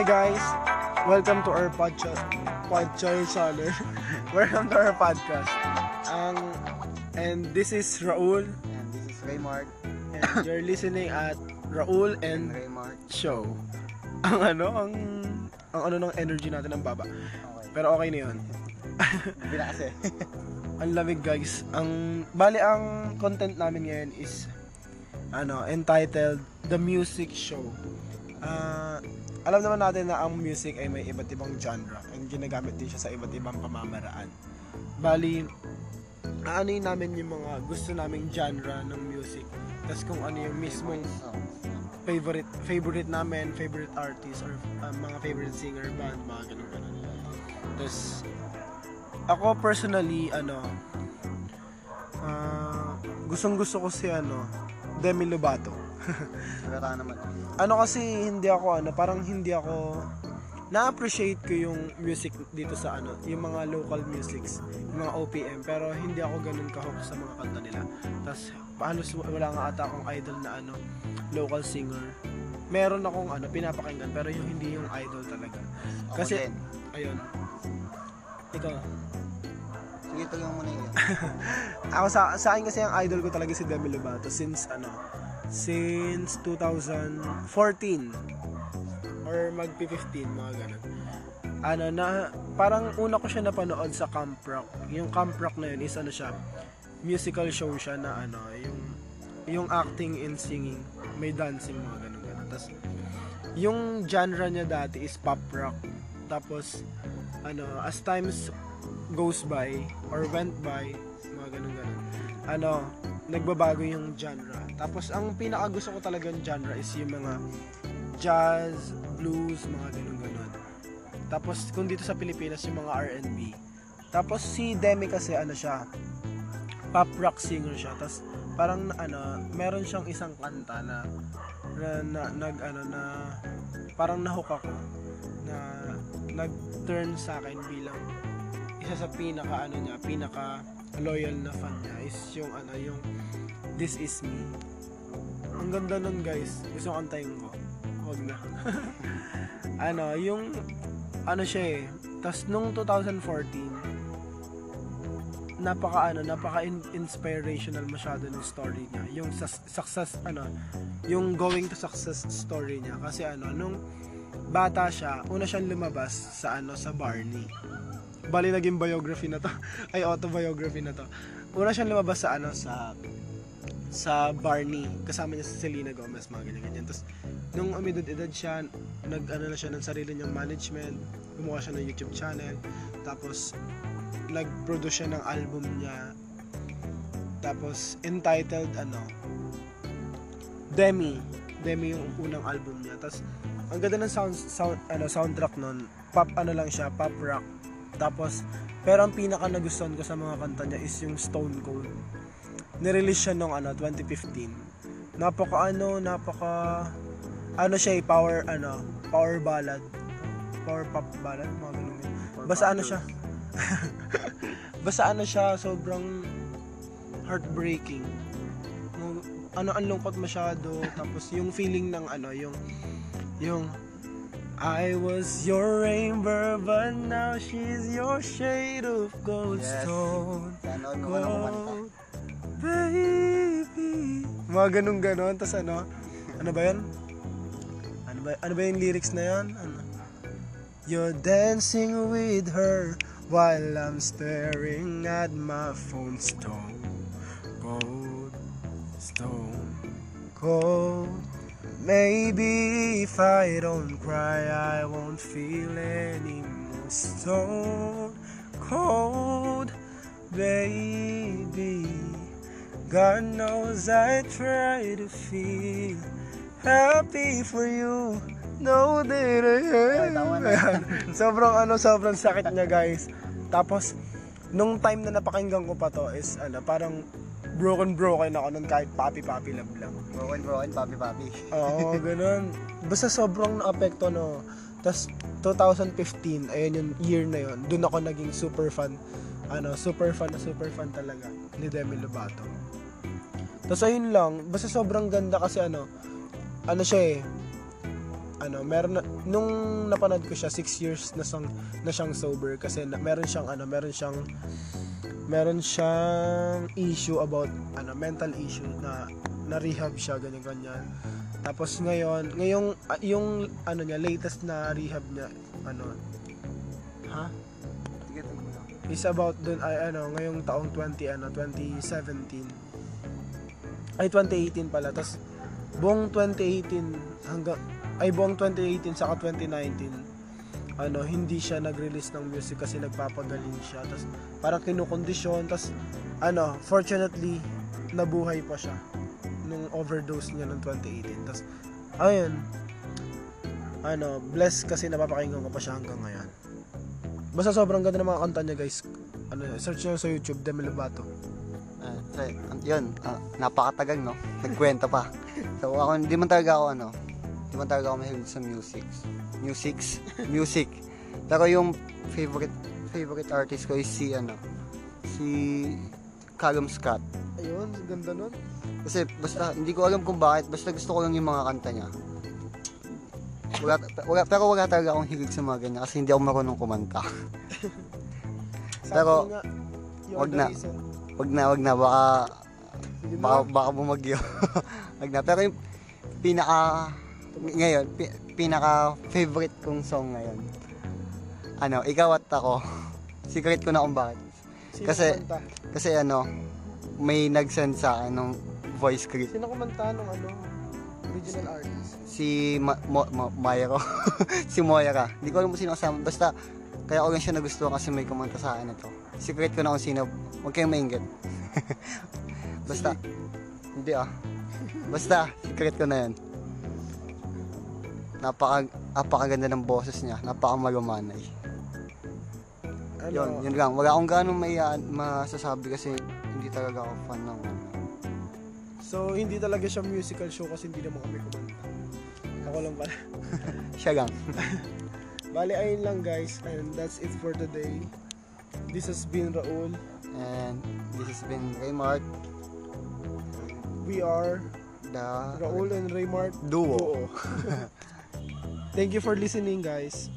Hi guys, welcome to our podcast. Podcast channel. welcome to our podcast. Ang and this is Raul And this is Raymart and you're listening at Raul and and Raymart. Show. Ang ano, ang ang ano ng energy natin ang baba. Okay. Pero okay na 'yun. Bila kasi. Ang lamig guys. Ang bali ang content namin ngayon is ano, entitled The Music Show. Ah, alam naman natin na ang music ay may iba't ibang genre and ginagamit din siya sa iba't ibang pamamaraan. Bali, aanin namin yung mga gusto naming genre ng music. Tapos kung ano yung mismong favorite favorite namin, favorite artist or uh, mga favorite singer band, mga ganun ganun. Tapos ako personally ano ah, gustong gusto ko si ano Demi Lovato. Wala naman. ano kasi hindi ako ano, parang hindi ako na-appreciate ko yung music dito sa ano, yung mga local musics, yung mga OPM, pero hindi ako ganun kahok sa mga kanta nila. Tapos halos wala nga ata akong idol na ano, local singer. Meron akong ano, pinapakinggan, pero yung hindi yung idol talaga. Ako Kasi- din. Ayun. Ikaw. Sige, tuloy mo muna yun. Ako sa, sa akin kasi ang idol ko talaga si Demi Lovato since ano, since 2014 or mag 15 mga ganun. Ano na parang una ko siya napanood sa Camp Rock. Yung Camp Rock na yun is ano siya, musical show siya na ano, yung yung acting and singing, may dancing mga ganun ganun. Tapos yung genre niya dati is pop rock. Tapos ano, as times goes by or went by, mga ganun ganun. Ano, nagbabago yung genre. Tapos ang pinaka gusto ko talagang genre is yung mga jazz, blues, mga ganun ganun. Tapos kung dito sa Pilipinas yung mga R&B. Tapos si Demi kasi ano siya, pop rock singer siya. Tapos parang ano, meron siyang isang kanta na na, na nag ano na parang nahook ako na nag-turn sa akin bilang isa sa pinaka ano niya, pinaka loyal na fan niya is yung ano yung This Is Me. Ang ganda nun guys. Gusto ko kantayin ko. Huwag na. ano, yung ano siya eh. Tapos nung 2014 napaka ano, napaka in- inspirational masyado ng story niya. Yung success ano, yung going to success story niya kasi ano nung bata siya, una siyang lumabas sa ano sa Barney. Bali naging biography na to. Ay autobiography na to. Una siyang lumabas sa ano sa sa Barney. Kasama niya si Selena Gomez mga ganyan ganyan tapos nung umidad-edad siya nag ano na siya ng sarili niyang management. Gumawa siya ng YouTube channel. Tapos nag-produce siya ng album niya. Tapos entitled ano Demi. Demi yung unang album niya. Tapos ang ganda ng sound, sound ano soundtrack nun. Pop ano lang siya pop rock. Tapos pero ang pinaka nagustuhan ko sa mga kanta niya is yung Stone Cold. Nirelease siya nung ano 2015 napaka ano napaka ano siya eh, power ano power ballad. Power pop ballad mga ganun basta ano siya. basta ano siya sobrang heartbreaking. Ano ang lungkot masyado tapos yung feeling ng ano yung yung I was your rainbow but now she's your shade of gold Yes. stone. Sana mo na kumanta. baby. Mga ganun ganon tas ano ano ba yun? Ano ba ano ba yung lyrics na yan ano? You're dancing with her while I'm staring at my phone stone. Cold stone. Cold maybe if I don't cry I won't feel any more stone cold. Baby God knows I try to feel happy for you. No am Sobrang ano, sobrang sakit niya guys. Tapos, nung time na napakinggan ko pa to is ano, parang broken broken ako nun kahit papi papi love lang Broken, broken, papi, papi. Oo, ganun. Basta sobrang naapekto, no. Tapos, 2015, ayun yung year na yun, dun ako naging super fan. Ano, super fan na super fan talaga ni Demi Lovato. Tapos, ayun lang, basta sobrang ganda kasi ano, ano siya eh, ano, meron na, nung napanood ko siya 6 years na siyang na siyang sober kasi na, meron siyang ano, meron siyang meron siyang issue about ano, mental issue na na rehab siya ganyan ganyan. Tapos ngayon, ngayong ah, yung ano niya latest na rehab niya ano ha? Muna. is about dun ay ano ngayong taong 20 ano 2017 ay 2018 pala tapos buong 2018 hanggang ay buong 2018 saka 2019 ano hindi siya nag-release ng music kasi nagpapagaling siya tapos parang kinukondisyon tapos ano fortunately nabuhay pa siya nung overdose niya ng 2018 tapos ayun ano blessed kasi napapakinggan ko pa siya hanggang ngayon Basta sobrang ganda ng mga kanta niya guys. Ano, search nyo sa YouTube, Demi Lovato. Ah, so, yun, ah, napakatagal, no? Nagkwento pa. So, ako, hindi man talaga ako, ano, hindi man talaga ako mahilig sa music. Music? Music. Pero yung favorite favorite artist ko is si, ano, si Callum Scott. Ayun, ganda nun. Kasi basta, hindi ko alam kung bakit, basta gusto ko lang yung mga kanta niya. Wala, wala, pero wala talaga akong hilig sa mga ganyan kasi hindi ako marunong kumanta. Pero, nga, wag na. Wag na, wag na, baka, baka, baka bumagyo. wag na. Pero yung pinaka, ngayon, pi- pinaka favorite kong song ngayon, ano, ikaw at ako, secret ko na kung bakit. Sino kasi- kumanta? Kasi ano, may nag-send sa akin ng voice script. Sino kumanta nung ano, original artist? Si Ma- Mo- Mo- Mayro. si Moira. Hindi ko alam kung sino kasama. Basta, kaya ko lang siya nagustuhan kasi may kumanta sa akin ito. Secret ko na kung sino. Huwag kayong maingit. Basta, hindi ah. Basta, secret ko na yan. Napaka, napakaganda ng boses niya. Napakamalumanay. Ano, Yun, yun lang. Wala akong ganong may masasabi kasi hindi talaga ako fan ng ano. So, hindi talaga siya musical show kasi hindi naman kami kumanta. Ako lang pala. Siya lang. Bali, ayun lang guys. And that's it for today. This has been Raul. And this has been Raymart, We are the Raul and Raymart Duo. Duo. Thank you for listening guys.